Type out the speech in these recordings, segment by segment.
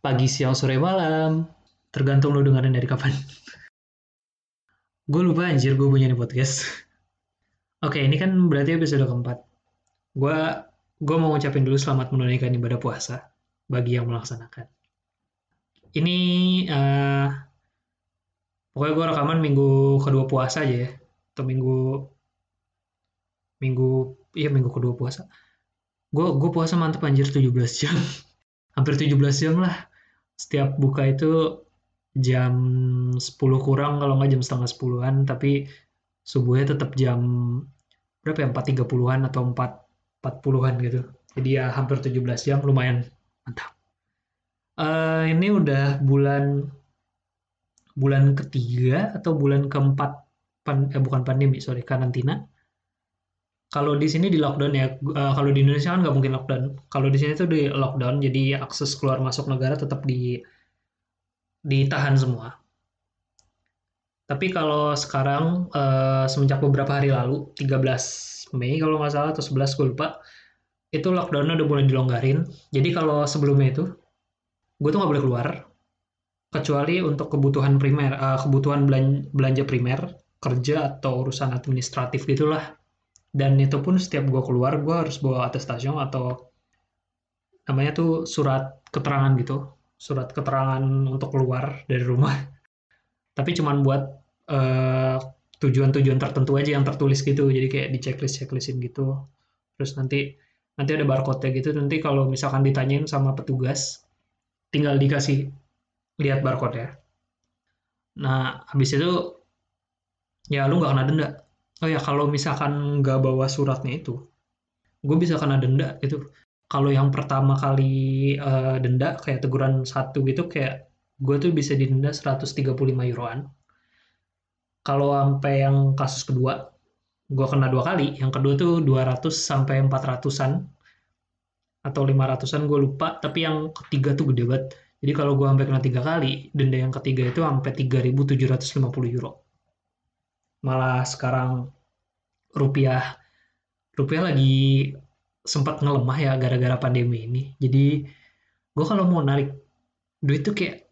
pagi, siang, sore, malam. Tergantung lu dengerin dari kapan. gue lupa anjir gue punya nih podcast. Oke, ini kan berarti episode keempat. Gue gue mau ngucapin dulu selamat menunaikan ibadah puasa bagi yang melaksanakan. Ini uh, pokoknya gue rekaman minggu kedua puasa aja ya, atau minggu minggu iya minggu kedua puasa. Gue gue puasa mantep anjir 17 jam. Hampir 17 jam lah. Setiap buka itu jam 10 kurang kalau nggak jam setengah sepuluhan tapi subuhnya tetap jam berapa ya 4.30-an atau 4 40-an gitu. Jadi ya hampir 17 jam lumayan. Mantap. Uh, ini udah bulan bulan ketiga atau bulan keempat pan, eh bukan pandemi sorry karantina kalau di sini di lockdown ya uh, kalau di Indonesia kan nggak mungkin lockdown kalau di sini tuh di lockdown jadi akses keluar masuk negara tetap di ditahan semua. Tapi kalau sekarang uh, semenjak beberapa hari lalu, 13 Mei kalau nggak salah atau 11 gue lupa, itu lockdownnya udah mulai dilonggarin. Jadi kalau sebelumnya itu, gue tuh nggak boleh keluar, kecuali untuk kebutuhan primer, uh, kebutuhan belanja primer, kerja atau urusan administratif gitulah. Dan itu pun setiap gue keluar, gue harus bawa atestasi atau namanya tuh surat keterangan gitu. Surat keterangan untuk keluar dari rumah. Tapi cuman buat eh, tujuan-tujuan tertentu aja yang tertulis gitu. Jadi kayak di checklist checklistin gitu. Terus nanti nanti ada barcode gitu. Nanti kalau misalkan ditanyain sama petugas tinggal dikasih lihat barcode ya nah habis itu ya lu nggak kena denda oh ya kalau misalkan nggak bawa suratnya itu gue bisa kena denda itu kalau yang pertama kali uh, denda kayak teguran satu gitu kayak gue tuh bisa didenda 135 euroan. Kalau sampai yang kasus kedua gue kena dua kali. Yang kedua tuh 200 sampai 400an atau 500an gue lupa. Tapi yang ketiga tuh gede banget. Jadi kalau gue sampai kena tiga kali denda yang ketiga itu sampai 3.750 euro malah sekarang rupiah rupiah lagi sempat ngelemah ya gara-gara pandemi ini. Jadi gue kalau mau narik duit tuh kayak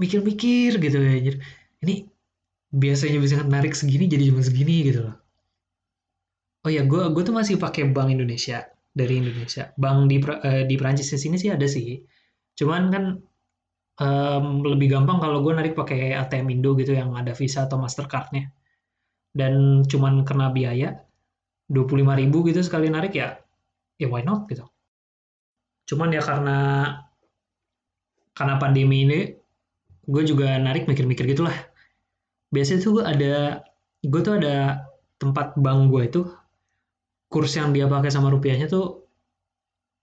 mikir-mikir gitu ya. Ini biasanya bisa narik segini jadi cuma segini gitu loh. Oh ya, gue gue tuh masih pakai Bank Indonesia dari Indonesia. Bank di uh, di Prancis di sini sih ada sih. Cuman kan um, lebih gampang kalau gue narik pakai ATM Indo gitu yang ada Visa atau Mastercardnya. Dan cuman kena biaya 25.000 gitu sekali narik ya ya why not gitu. Cuman ya karena karena pandemi ini gue juga narik mikir-mikir gitulah. Biasanya tuh ada gue tuh ada tempat bank gue itu kurs yang dia pakai sama rupiahnya tuh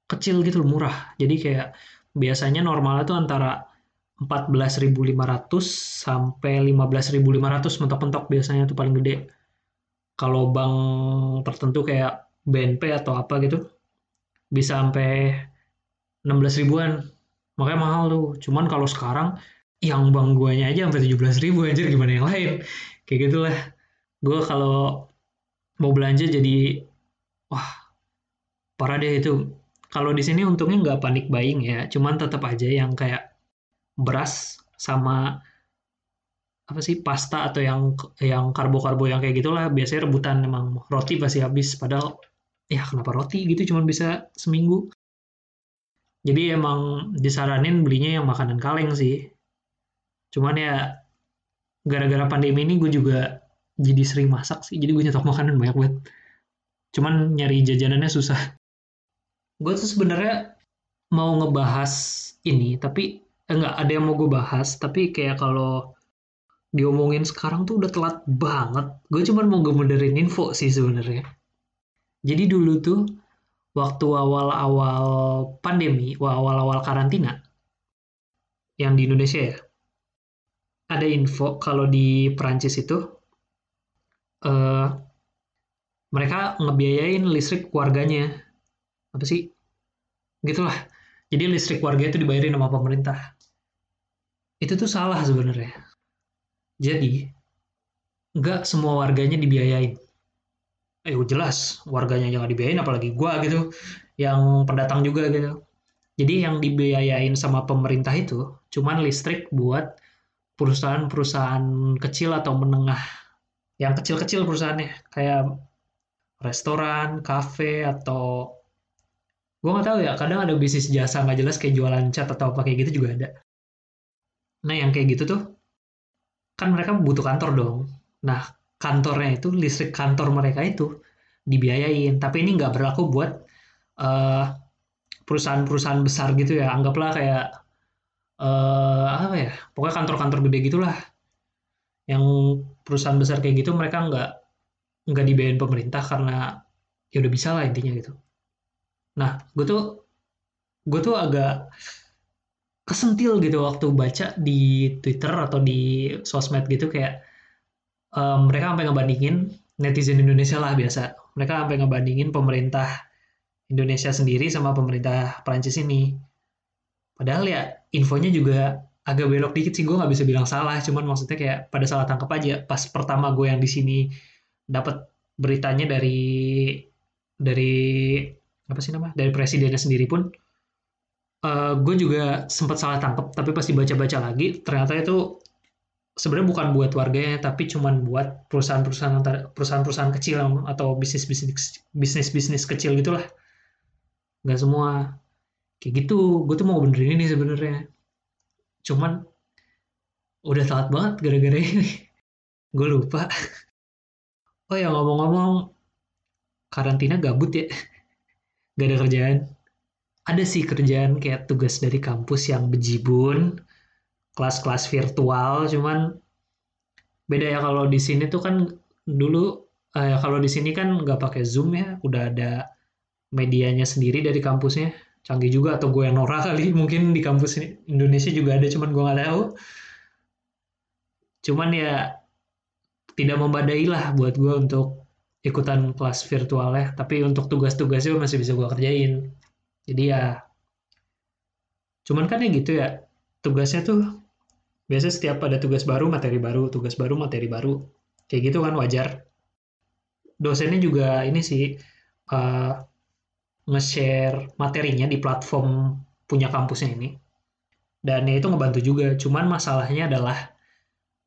kecil gitu murah. Jadi kayak biasanya normalnya tuh antara 14.500 sampai 15.500 mentok-mentok biasanya tuh paling gede. Kalau bank tertentu kayak BNP atau apa gitu, bisa sampai 16 ribuan. Makanya mahal tuh. Cuman kalau sekarang yang bank guanya aja sampai 17 ribu anjir gimana yang lain? Kayak gitulah. Gue kalau mau belanja jadi wah parah deh itu. Kalau di sini untungnya nggak panik buying ya. Cuman tetap aja yang kayak beras sama apa sih pasta atau yang yang karbo-karbo yang kayak gitulah biasanya rebutan emang. Roti pasti habis padahal ya kenapa roti gitu cuma bisa seminggu. Jadi emang disaranin belinya yang makanan kaleng sih. Cuman ya gara-gara pandemi ini gue juga jadi sering masak sih jadi gue nyetok makanan banyak banget. Cuman nyari jajanannya susah. Gue tuh sebenarnya mau ngebahas ini tapi enggak ada yang mau gue bahas tapi kayak kalau diomongin sekarang tuh udah telat banget. Gue cuman mau gemederin info sih sebenarnya. Jadi dulu tuh waktu awal-awal pandemi, awal-awal karantina yang di Indonesia ya, ada info kalau di Perancis itu uh, mereka ngebiayain listrik warganya. Apa sih? Gitulah. Jadi listrik warga itu dibayarin sama pemerintah itu tuh salah sebenarnya. Jadi nggak semua warganya dibiayain. Eh jelas warganya jangan dibiayain apalagi gua gitu yang pendatang juga gitu. Jadi yang dibiayain sama pemerintah itu cuman listrik buat perusahaan-perusahaan kecil atau menengah. Yang kecil-kecil perusahaannya kayak restoran, kafe atau gue nggak tahu ya kadang ada bisnis jasa nggak jelas kayak jualan cat atau apa kayak gitu juga ada nah yang kayak gitu tuh kan mereka butuh kantor dong. Nah kantornya itu listrik kantor mereka itu dibiayain. Tapi ini nggak berlaku buat uh, perusahaan-perusahaan besar gitu ya. Anggaplah kayak uh, apa ya pokoknya kantor-kantor gede gitulah. Yang perusahaan besar kayak gitu mereka nggak nggak dibiayain pemerintah karena ya udah bisa lah intinya gitu. Nah, gue tuh gue tuh agak kesentil gitu waktu baca di Twitter atau di sosmed gitu kayak um, mereka sampai ngebandingin netizen Indonesia lah biasa. Mereka sampai ngebandingin pemerintah Indonesia sendiri sama pemerintah Prancis ini. Padahal ya infonya juga agak belok dikit sih gue nggak bisa bilang salah, cuman maksudnya kayak pada salah tangkap aja. Pas pertama gue yang di sini dapat beritanya dari dari apa sih nama dari presidennya sendiri pun uh, eh, gue juga sempat salah tangkap tapi pasti baca-baca lagi ternyata itu sebenarnya bukan buat warganya tapi cuman buat perusahaan-perusahaan perusahaan-perusahaan kecil atau bisnis-bisnis bisnis-bisnis kecil gitulah. Nggak semua. Kayak gitu gue tuh mau benerin ini sebenarnya. Cuman udah telat banget gara-gara ini. Gue lupa. Oh ya ngomong-ngomong karantina gabut ya. Gak ada kerjaan ada sih kerjaan kayak tugas dari kampus yang bejibun kelas-kelas virtual cuman beda ya kalau di sini tuh kan dulu eh, kalau di sini kan nggak pakai zoom ya udah ada medianya sendiri dari kampusnya. Canggih juga atau gue yang norak kali mungkin di kampus Indonesia juga ada cuman gue nggak tahu. Cuman ya tidak membadai lah buat gue untuk ikutan kelas virtual ya. Tapi untuk tugas-tugasnya masih bisa gue kerjain jadi ya cuman kan ya gitu ya tugasnya tuh biasanya setiap ada tugas baru materi baru tugas baru materi baru. Kayak gitu kan wajar. Dosennya juga ini sih uh, nge-share materinya di platform punya kampusnya ini. Dan ya itu ngebantu juga cuman masalahnya adalah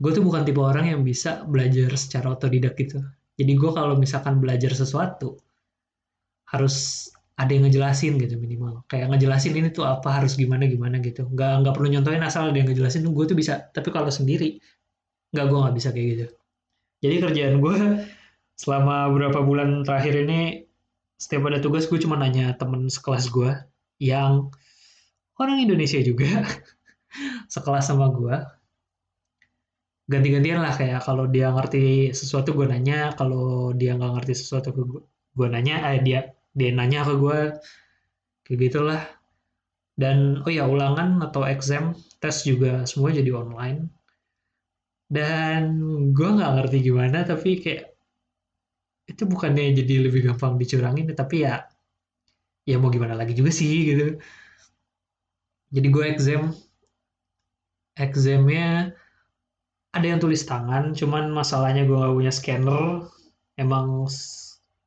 gue tuh bukan tipe orang yang bisa belajar secara otodidak gitu. Jadi gue kalau misalkan belajar sesuatu harus ada yang ngejelasin gitu minimal. Kayak ngejelasin ini tuh apa harus gimana gimana gitu. Nggak nggak perlu nyontohin asal ada yang ngejelasin gue tuh bisa. Tapi kalau sendiri nggak gue nggak bisa kayak gitu. Jadi kerjaan gue selama beberapa bulan terakhir ini setiap ada tugas gue cuma nanya temen sekelas gue yang orang Indonesia juga sekelas sama gue ganti-gantian lah kayak kalau dia ngerti sesuatu gue nanya kalau dia nggak ngerti sesuatu gue nanya eh dia dia nanya ke gue kayak gitulah. Dan oh ya ulangan atau exam tes juga semua jadi online. Dan gue nggak ngerti gimana tapi kayak itu bukannya jadi lebih gampang dicurangin tapi ya ya mau gimana lagi juga sih gitu. Jadi gue exam examnya ada yang tulis tangan cuman masalahnya gue gak punya scanner. Emang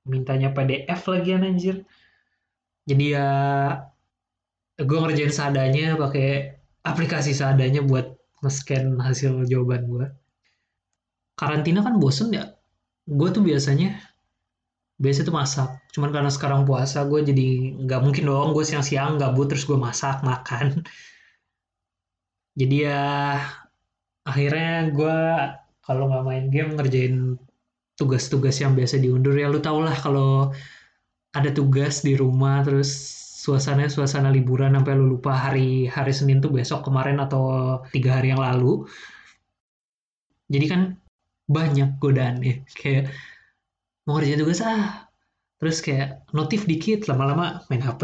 mintanya PDF lagi anjir. Jadi ya gue ngerjain seadanya pakai aplikasi seadanya buat nge-scan hasil jawaban gue karantina kan bosen ya? Gue tuh biasanya biasa tuh masak. Cuman karena sekarang puasa gue jadi nggak mungkin dong gue siang-siang gabut terus gue masak makan. Jadi ya akhirnya gue kalau nggak main game ngerjain tugas-tugas yang biasa diundur. Ya lu tau lah kalau ada tugas di rumah terus suasana suasana liburan sampai lu lupa hari hari Senin tuh besok kemarin atau tiga hari yang lalu. Jadi kan banyak godaan ya kayak mau ngerjain tugas ah. Terus kayak notif dikit lama-lama main HP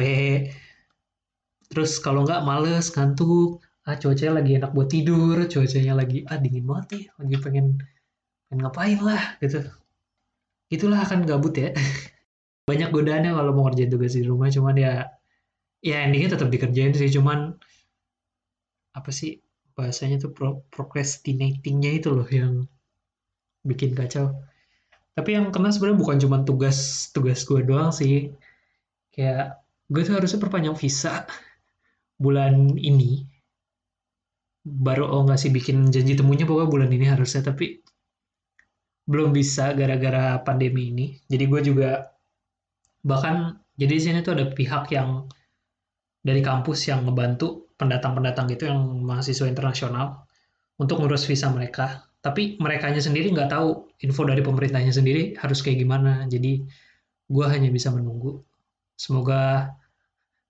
terus kalau nggak males ngantuk. Ah cuacanya lagi enak buat tidur cuacanya lagi ah dingin banget nih lagi pengen pengen ngapain lah gitu. Itulah akan gabut ya. Banyak godaannya kalau mau ngerjain tugas di rumah cuman ya ya endingnya tetap dikerjain sih cuman apa sih bahasanya tuh pro procrastinatingnya itu loh yang bikin kacau. Tapi yang kena sebenarnya bukan cuma tugas tugas gue doang sih. Kayak gue tuh harusnya perpanjang visa bulan ini. Baru oh nggak sih bikin janji temunya pokoknya bulan ini harusnya tapi belum bisa gara-gara pandemi ini. Jadi gue juga bahkan jadi di sini tuh ada pihak yang dari kampus yang ngebantu pendatang-pendatang gitu yang mahasiswa internasional untuk ngurus visa mereka. Tapi mereka sendiri nggak tahu info dari pemerintahnya sendiri harus kayak gimana. Jadi gue hanya bisa menunggu. Semoga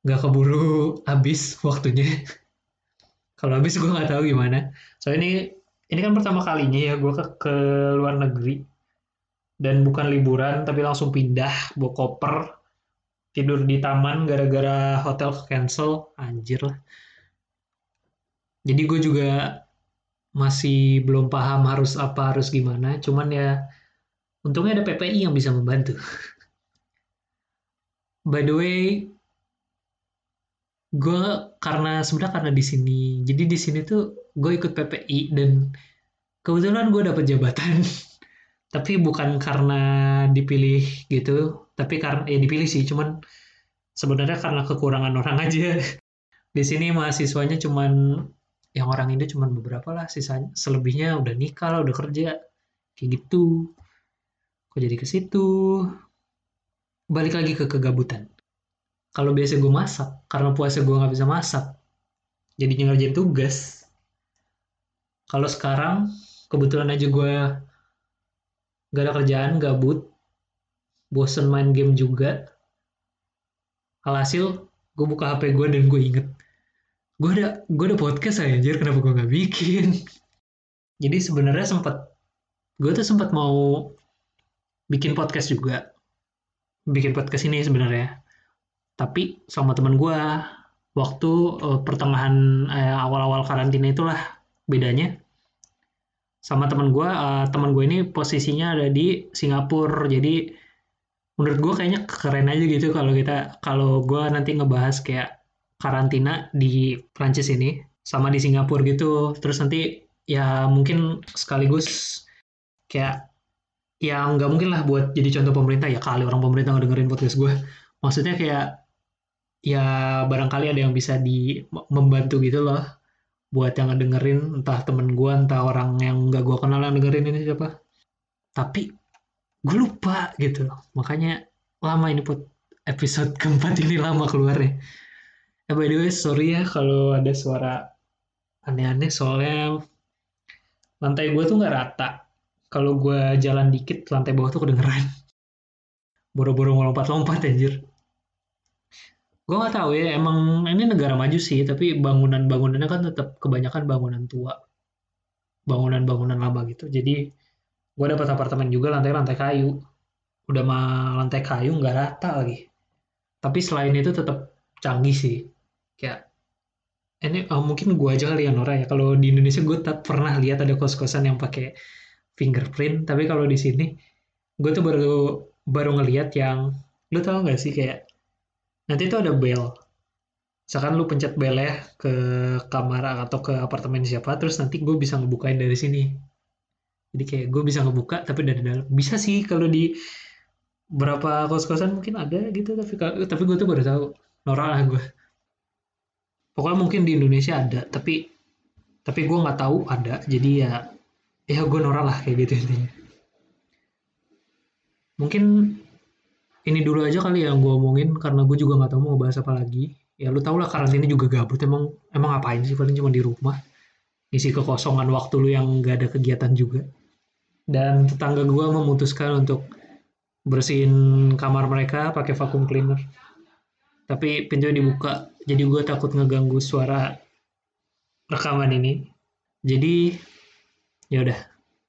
nggak keburu habis waktunya. Kalau habis gue nggak tahu gimana. So ini ini kan pertama kalinya ya gue ke, ke luar negeri. Dan bukan liburan tapi langsung pindah bawa koper tidur di taman gara-gara hotel cancel. Anjir lah. Jadi gue juga masih belum paham harus apa harus gimana. Cuman ya untungnya ada PPI yang bisa membantu. By the way gue karena sebenarnya karena di sini. Jadi di sini tuh gue ikut PPI dan kebetulan gue dapet jabatan. Tapi bukan karena dipilih gitu tapi karena ya dipilih sih cuman sebenarnya karena kekurangan orang aja. Di sini mahasiswanya cuman yang orang Indo cuman beberapa lah sisanya selebihnya udah nikah lah udah kerja kayak gitu. Kok jadi ke situ? Balik lagi ke kegabutan. Kalau biasa gue masak karena puasa gue nggak bisa masak jadi ngerjain tugas kalau sekarang kebetulan aja gue gak ada kerjaan gabut bosen main game juga. Alhasil gue buka hp gue dan gue inget. Gue ada gue ada podcast aja anjir. Kenapa gue nggak bikin? Jadi sebenarnya sempat gue tuh sempat mau bikin podcast juga. Bikin podcast ini sebenarnya. Tapi sama teman gue waktu uh, pertengahan uh, awal-awal karantina itulah bedanya? Sama teman gue uh, teman gue ini posisinya ada di Singapura. Jadi menurut gue kayaknya keren aja gitu kalau kita kalau gue nanti ngebahas kayak karantina di Prancis ini sama di Singapura gitu. Terus nanti ya mungkin sekaligus kayak ya nggak mungkin lah buat jadi contoh pemerintah. Ya kali orang pemerintah ngedengerin podcast gue maksudnya kayak ya barangkali ada yang bisa di membantu gitu loh buat yang ngedengerin entah temen gue entah orang yang nggak gue kenal yang dengerin ini siapa. Tapi gue lupa gitu. Makanya lama ini put. Episode keempat ini lama keluarnya. Ya by the way sorry ya kalau ada suara aneh-aneh soalnya lantai gue tuh nggak rata. Kalau gue jalan dikit lantai bawah tuh kedengeran. Boro-boro ngelompat-lompat anjir gue nggak tahu ya emang ini negara maju sih tapi bangunan-bangunannya kan tetap kebanyakan bangunan tua. Bangunan-bangunan lama gitu. Jadi gue dapat apartemen juga lantai lantai kayu. Udah mah lantai kayu nggak rata lagi. Tapi selain itu tetap canggih sih. Kayak ini oh, mungkin gue aja kali ya Nora ya. Kalau di Indonesia gue tak pernah lihat ada kos-kosan yang pakai fingerprint. Tapi kalau di sini gue tuh baru baru ngelihat yang lu tau gak sih kayak nanti itu ada bell misalkan lu pencet bell ya ke kamar atau ke apartemen siapa terus nanti gue bisa ngebukain dari sini. Jadi kayak gue bisa ngebuka tapi dari dalam. Bisa sih kalau di berapa kos-kosan mungkin ada gitu tapi tapi gue tuh baru tahu. Norak lah gue pokoknya mungkin di Indonesia ada tapi tapi gue nggak tahu ada. Jadi ya ya gue norak lah kayak gitu intinya. Mungkin ini dulu aja kali ya yang gue omongin karena gue juga nggak tahu mau bahas apa lagi. Ya lu tau lah karantina juga gabut. Emang emang ngapain sih? Paling cuma di rumah. Isi kekosongan waktu lu yang gak ada kegiatan juga. Dan tetangga gue memutuskan untuk bersihin kamar mereka pakai vacuum cleaner. Tapi pintunya dibuka. Jadi gue takut ngeganggu suara rekaman ini. Jadi ya udah